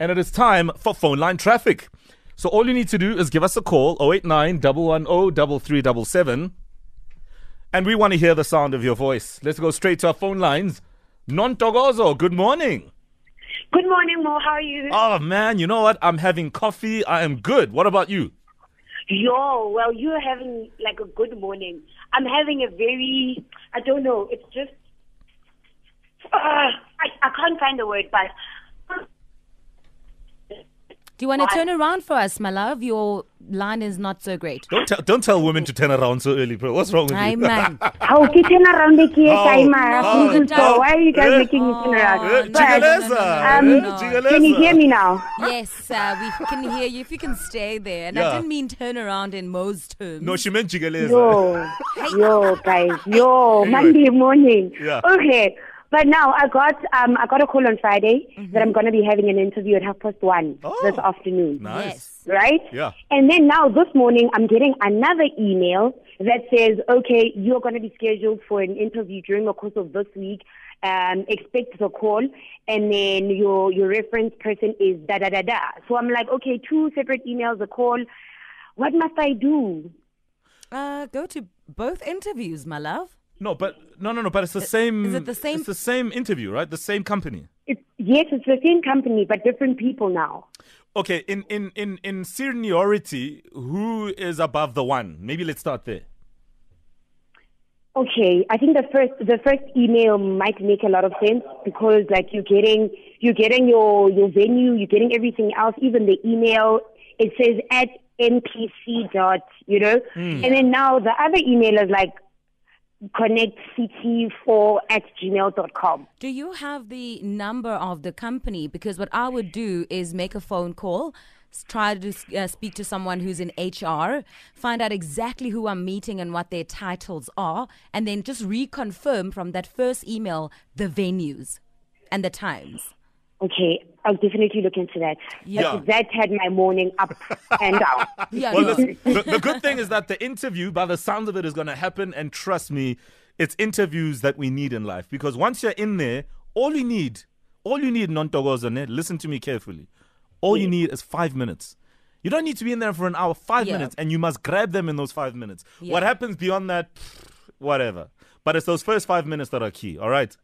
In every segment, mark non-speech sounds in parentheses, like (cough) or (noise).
and it is time for phone line traffic. So all you need to do is give us a call 089 110 3377 and we want to hear the sound of your voice. Let's go straight to our phone lines. Nonthokozo, good morning. Good morning, Mo. How are you? Oh man, you know what? I'm having coffee. I am good. What about you? Yo, well, you're having like a good morning. I'm having a very, I don't know, it's just, uh, I, I can't find the word, but Do you want to turn around for us, my love? Your line is not so great. Don't tell, don't tell women to turn around so early, bro. What's wrong with Hi, you? man. (laughs) how can turn around the key time? so why are you guys eh, making me turn Eh, around? no, But, um, eh, no. Jikeleza. can you hear me now? yes, uh, we can hear you. If you can stay there. And Yeah. I didn't mean turn around in most terms. No, she meant Jikeleza. Yo, yo, guys, yo, Anyway. Monday morning. Yeah. Okay, but now I got um I got a call on Friday that I'm gonna be having an interview at half past one Oh. this afternoon. Nice. Right? Yeah. And then now this morning, I'm getting another email that says, okay, you're going to be scheduled for an interview during the course of this week. Um, expect the call, and then your your reference person is da da da da. So I'm like, okay, two separate emails, a call. What must I do? Uh, go to both interviews, my love. No, but no, no, no. But it's the same. is it the same- It's the same interview, right? The same company. It's, yes, it's the same company, but different people now. Okay. In in in in seniority, who is above the one? Maybe let's start there. Okay, I think the first the first email might make a lot of sense because like you're getting you're getting your your venue, you're getting everything else, even the email it says at npc dot, you know, hmm. and then now the other email is like connectct4 at gmail. Do you have the number of the company? Because what I would do is make a phone call, try to uh, speak to someone who's in HR, find out exactly who I'm meeting and what their titles are, and then just reconfirm from that first email the venues and the times. Okay, I'll definitely look into that. Yeah. But that had my morning up (laughs) and down. Yeah, Well, no. the, the good thing is that the interview, by the sounds of it, is going to happen. And trust me, it's interviews that we need in life because once you're in there, all you need, all you need, non-togozane, listen to me carefully. All you need is five minutes. You don't need to be in there for an hour, five Yeah. minutes, and you must grab them in those five minutes. Yeah. What happens beyond that, whatever. But it's those first five minutes that are key. All right.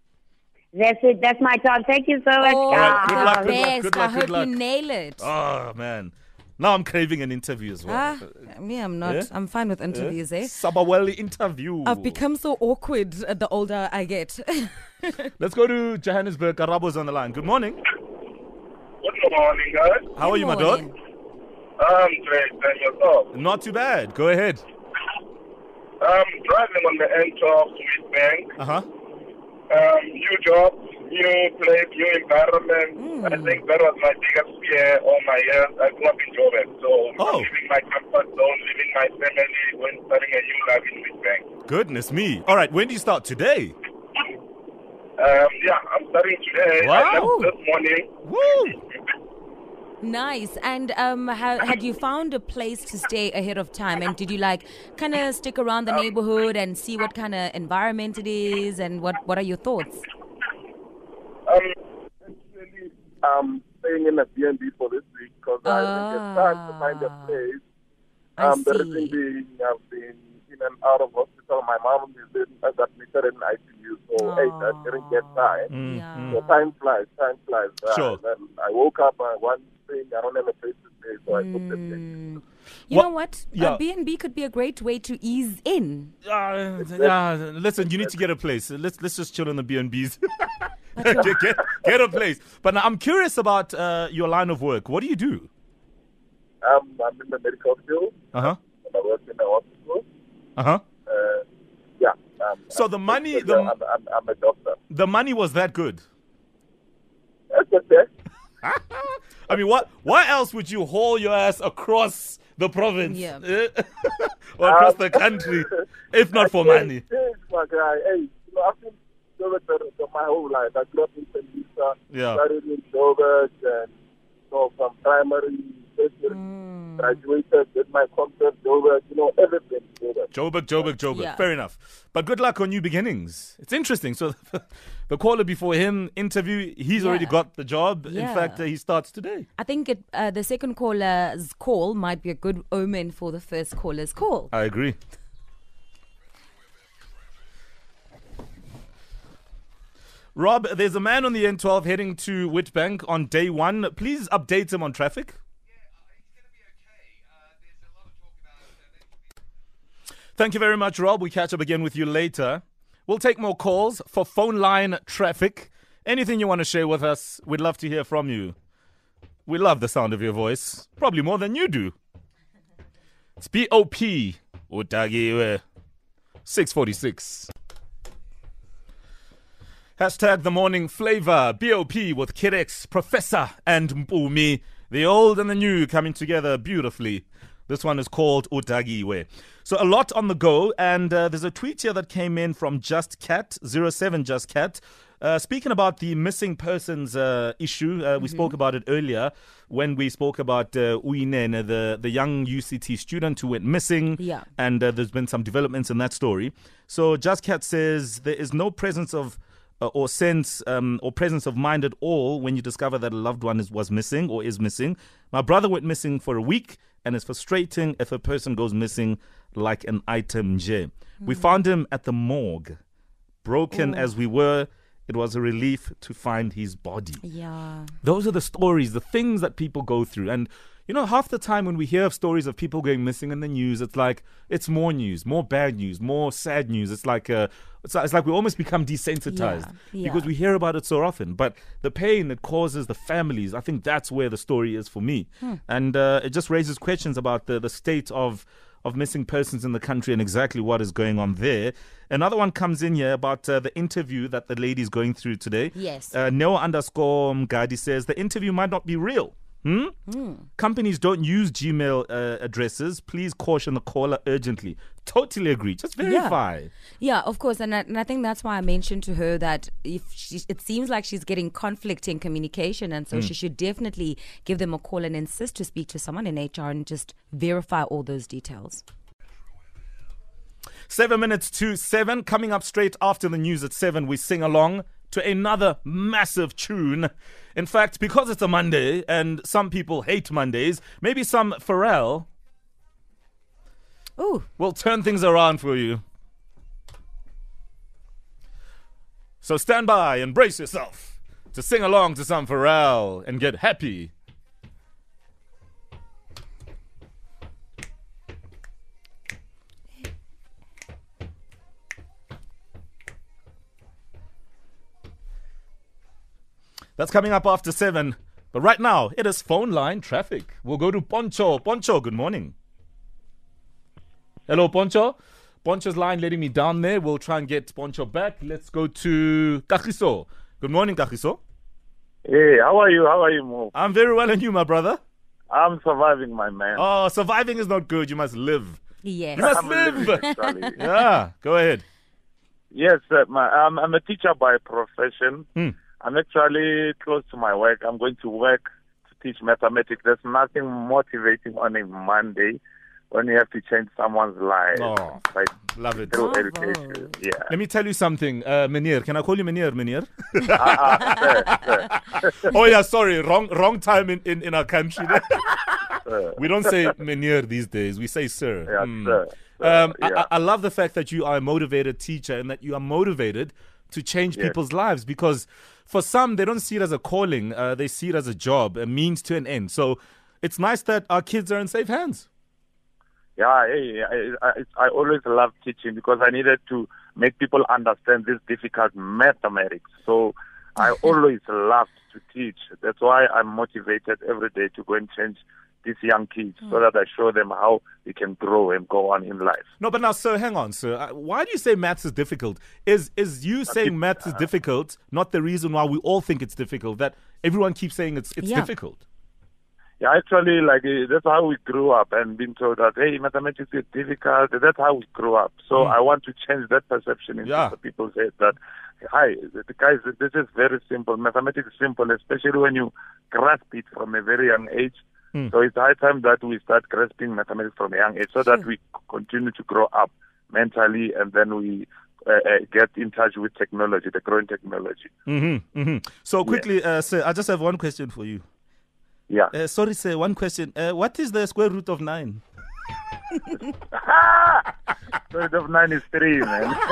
That's it. That's my job. Thank you so much, Oh, guys. Good luck, good luck, best. good I luck, good hope luck. you nail it. Oh man, now I'm craving an interview as well. Ah, me, I'm not. Eh? I'm fine with interviews, eh? Sabaweli interview. I've become so awkward uh, the older I get. (laughs) Let's go to Johannesburg. Karabo's on the line. Good morning. Good morning, guys. How are you, my dog? I'm great, and yourself? Not too bad. Go ahead. I'm driving on the N12 Witbank. Uh huh. Um, new job, new place, new environment. I think that was my biggest fear all my years. I grew up in Joburg, so Oh. Leaving my comfort zone, leaving my family, when starting a new life in Witbank. Goodness me. All right. When do you start today? Um, yeah, I'm starting today. I Wow. this morning. Woo! Nice. And um, ha- had you found a place to stay ahead of time? And did you like kind of stick around the neighborhood and see what kind of environment it is? And what, what are your thoughts? Um, actually, um, staying in a B&B for this week because I think it's time to find a Ah. place. I Um, the reason see. being I've been in and out of hospital. My mom is in, is admitted in ICU, so hey, I didn't get time. Mm, Yeah. So time flies, time flies. Uh, Sure. Then I woke up uh, one thing, I don't have a place to stay, so I booked a place. Mm. You What- know what? yeah. A B&B could be a great way to ease in. Uh, yeah, listen, you need to get a place. Let's let's just chill in the B and B's. (laughs) get, get get a place. But now I'm curious about uh, your line of work. What do you do? Um, I'm in the medical field. Uh huh. I work in the hospital. Uh huh. Uh, yeah. Um, So the money, I'm, the I'm, I'm, I'm a doctor. the money was that good. That's okay. (laughs) I mean, what what else would you haul your ass across the province Yeah. (laughs) or across the country (laughs) if not for money? Hey, my guy. Hey, you know, I've been Joburg for, for my whole life. I grew up in St. Lisa, Yeah. studied in Joburg, and so from primary, tertiary, Mm. Graduated, did my concert, Joburg, you know, everything. Joburg. Joburg, Joburg, Joburg. Yeah. Fair enough. But good luck on new beginnings. It's interesting. So (laughs) the caller before him interview, he's already got the job. In fact, uh, he starts today. I think it, uh, the second caller's call might be a good omen for the first caller's call. I agree. Rob, there's a man on the N12 heading to Witbank on day one. Please update him on traffic. Thank you very much, Rob. We catch up again with you later. We'll take more calls for phone line traffic. Anything you want to share with us, we'd love to hear from you. We love the sound of your voice, probably more than you do. It's BOP. Utagiwe. 646. Hashtag the morning flavor. BOP with Kirex, Professor, and Mpumi. The old and the new coming together beautifully. This one is called Utagiwe. So a lot on the go, and uh, there's a tweet here that came in from Just Cat 07 Just Cat. Uh, speaking about the missing persons uh, issue, uh, we spoke about it earlier when we spoke about uh, Uyinene, the, the young UCT student who went missing. Yeah. And uh, there's been some developments in that story. So Just Cat says there is no presence of uh, or sense um, or presence of mind at all when you discover that a loved one is, was missing or is missing. My brother went missing for a week, and it's frustrating if a person goes missing like an item J. We hmm. found him at the morgue. Broken oh. as we were, it was a relief to find his body. Yeah. Those are the stories, the things that people go through. And, you know, half the time when we hear of stories of people going missing in the news, it's like, it's more news, more bad news, more sad news. It's like, uh, it's, it's like we almost become desensitized Yeah, because we hear about it so often. But the pain it causes the families, I think that's where the story is for me. Hmm. And uh, it just raises questions about the, the state of of missing persons in the country and exactly what is going on there. Another one comes in here about uh, the interview that the lady's going through today. Yes. Uh, Noah underscore Mgadi says the interview might not be real. Hmm? Companies don't use Gmail uh, addresses. Please caution the caller urgently. Totally agree. Just verify. Yeah, of course, and I, and I think that's why I mentioned to her that if she, it seems like she's getting conflicting communication, and so she should definitely give them a call and insist to speak to someone in HR and just verify all those details. Seven minutes to seven. Coming up straight after the news at seven, we sing along to another massive tune. In fact, because it's a Monday and some people hate Mondays, maybe some Pharrell Ooh, will turn things around for you. So stand by and brace yourself to sing along to some Pharrell and get happy. That's coming up after seven. But right now, it is phone line traffic. We'll go to Poncho. Poncho, good morning. Hello, Poncho. Poncho's line letting me down there. We'll try and get Poncho back. Let's go to Kagiso. Good morning, Kagiso. Hey, how are you? How are you, Mo? I'm very well, and you, my brother? I'm surviving, my man. Oh, surviving is not good. You must live. yes. You must I'm live. actually. (laughs) Yeah, go ahead. Yes, uh, my, I'm, I'm a teacher by profession. Hmm. I'm actually close to my work. I'm going to work to teach mathematics. There's nothing motivating on a Monday when you have to change someone's life. Oh, like Love it. through Bravo. education. Yeah. Let me tell you something, uh, Meneer. Can I call you Meneer, Meneer? Sir, sir, oh, yeah, sorry. Wrong wrong time in, in, in our country. (laughs) we don't say Meneer these days. We say sir. Yeah, Hmm. sir. Um, yeah. I, I- I love the fact that you are a motivated teacher and that you are motivated to change Yes. people's lives because for some, they don't see it as a calling, uh, they see it as a job, a means to an end. So it's nice that our kids are in safe hands. Yeah, hey, I, I, I always love teaching because I needed to make people understand this difficult mathematics. So I (laughs) always loved to teach. That's why I'm motivated every day to go and change these young kids so that I show them how they can grow and go on in life. No, but now, sir, hang on, sir. Uh, Why do you say maths is difficult? Is is you saying it- maths is difficult not the reason why we all think it's difficult? That everyone keeps saying it's it's Yeah. difficult. Yeah, actually, like uh, that's how we grew up and been told that hey, mathematics is difficult. That's how we grew up. So I want to change that perception into Yeah. the people's head that hi, the, the guys, this is very simple. Mathematics is simple, especially when you grasp it from a very young age. So it's high time that we start grasping mathematics from a young age so that we continue to grow up mentally and then we uh, uh, get in touch with technology, the growing technology. Mm-hmm, mm-hmm. So quickly, uh, sir, I just have one question for you. Yeah. Uh, sorry, sir, one question. Uh, what is the square root of nine? (laughs) Spirit of nine is three, man. (laughs)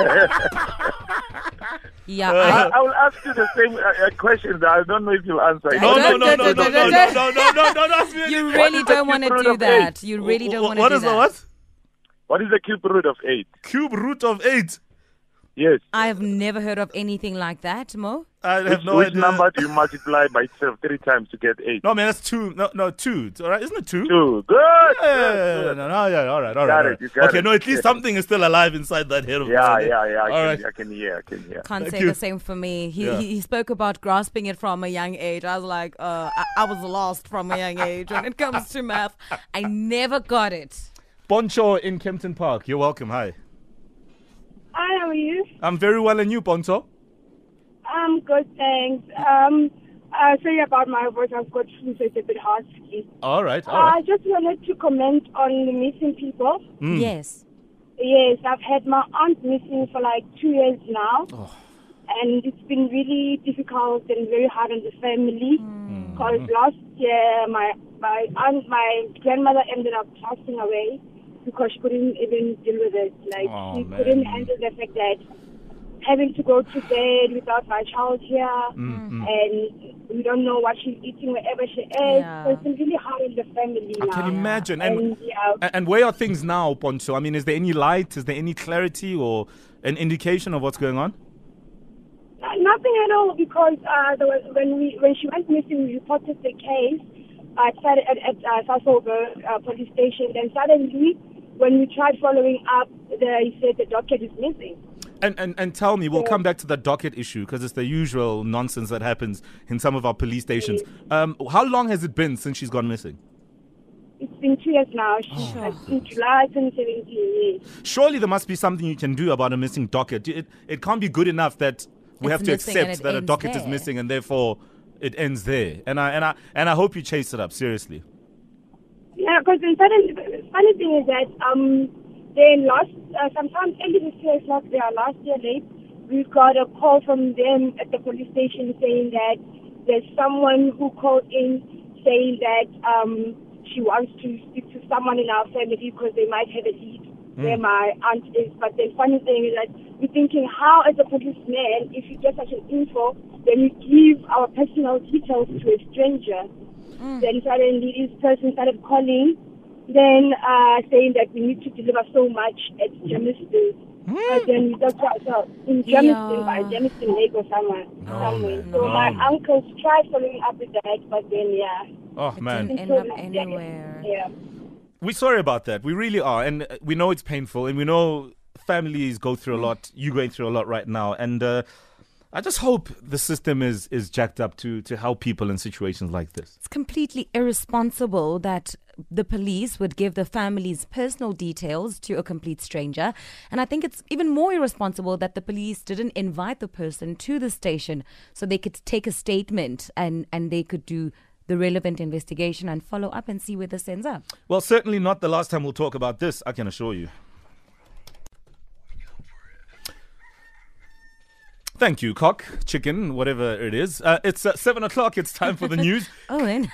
Yeah, I, I, I will ask you the same uh, uh, questions. I don't know if you'll answer. it. No, no, don't- no, no, no, don't- no, no, no, no, no, don't ask me. you really don't want to do that. You really don't want to do is that. the what? What is the cube root of eight? Cube root of eight. Yes. I have never heard of anything like that, Mo. I have Which, no which idea. number do you multiply by itself three times to get eight? No, man, that's two. No, no, two. All right, isn't it two? Two. Good. Yeah, good, good. no, no, yeah, all right, all right. got all it, you got okay, it. no, at least something is still alive inside that head of Yeah, yours, yeah, yeah. I All can, right. I can hear. I can hear. Can't Thank say you. the same for me. He, Yeah. he he spoke about grasping it from a young age. I was like, uh, I, I was lost from a young age when it comes to math. I never got it. Poncho in Kempton Park. You're welcome. Hi. Hi, how are you? I'm very well, and you, Poncho? I'm good, thanks. Um, uh, sorry about my voice. I've got flu, so it's a bit husky. All right, all I just wanted to comment on the missing people. Mm. Yes. Yes, I've had my aunt missing for like two years now. Oh. And it's been really difficult and very hard on the family. Because last year, my, my aunt, my grandmother ended up passing away because she couldn't even deal with it. Like, Oh, she man. couldn't handle the fact that having to go to bed without my child here, Mm, and we don't know what she's eating wherever she is. Yeah. So it's been really hard on the family I now. can imagine. And, And, yeah, and and where are things now, Poncho? I mean, is there any light? Is there any clarity or an indication of what's going on? Uh, Nothing at all because uh, there was, when we when she went missing, we reported the case at Sar- at, at uh, Sasolburg uh, police station. Then suddenly, when we tried following up, they said the docket is missing. And, and, and tell me, we'll come back to the docket issue because it's the usual nonsense that happens in some of our police stations. Um, how long has it been since she's gone missing? It's been two years now. She, Oh. in July 2017. Yes. Surely there must be something you can do about a missing docket. It, it can't be good enough that we It's have to accept that a docket is missing and therefore it ends there. And I, and I, and I hope you chase it up, seriously. Yeah, because the funny, funny thing is that um, then last uh, sometimes early this year, it's not there, last year late, we got a call from them at the police station saying that there's someone who called in saying that um, she wants to speak to someone in our family because they might have a lead where my aunt is. But the funny thing is that we're thinking, how as a policeman, if you get such an info, then you give our personal details to a stranger. Then suddenly this person started calling, then uh, saying that we need to deliver so much at Germiston. But then we got so in Germiston, by Yeah. Lake or somewhere. somewhere. man, So my uncles tried following up with that, but then yeah. Oh, man. Didn't end up anywhere. Yeah. We're sorry about that. We really are. And uh, we know it's painful and we know families go through a lot. You're going through a lot right now. And uh, I just hope the system is, is jacked up to, to help people in situations like this. It's completely irresponsible that the police would give the family's personal details to a complete stranger. And I think it's even more irresponsible that the police didn't invite the person to the station so they could take a statement and, and they could do the relevant investigation and follow up and see where this ends up. Well, certainly not the last time we'll talk about this, I can assure you. Thank you, cock, chicken, whatever it is. Uh, it's uh, seven o'clock. It's time for the (laughs) news. Oh, then.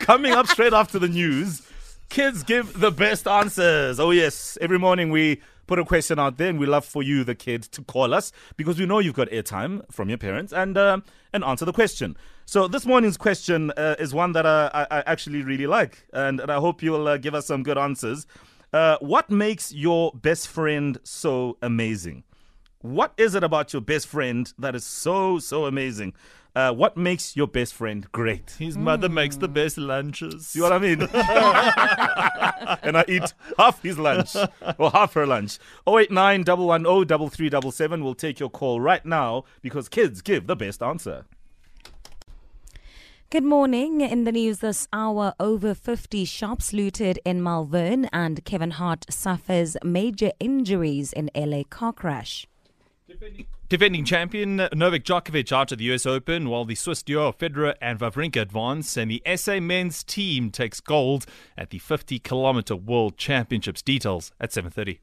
Coming up straight after the news, kids give the best answers. Oh, yes. Every morning we put a question out there, and we love for you, the kids, to call us because we know you've got airtime from your parents and uh, and answer the question. So this morning's question uh, is one that uh, I, I actually really like, and, and I hope you'll uh, give us some good answers. Uh, what makes your best friend so amazing? What is it about your best friend that is so, so amazing? Uh, what makes your best friend great? His mother makes the best lunches. See what I mean? (laughs) and I eat half his lunch or half her lunch. 089 110 3377. We'll take your call right now because kids give the best answer. Good morning. In the news this hour, over 50 shops looted in Malvern and Kevin Hart suffers major injuries in LA car crash. Defending champion Novak Djokovic out of the US Open, while the Swiss duo Federer and Wawrinka advance, and the SA men's team takes gold at the 50 kilometer World Championships. Details at 7:30.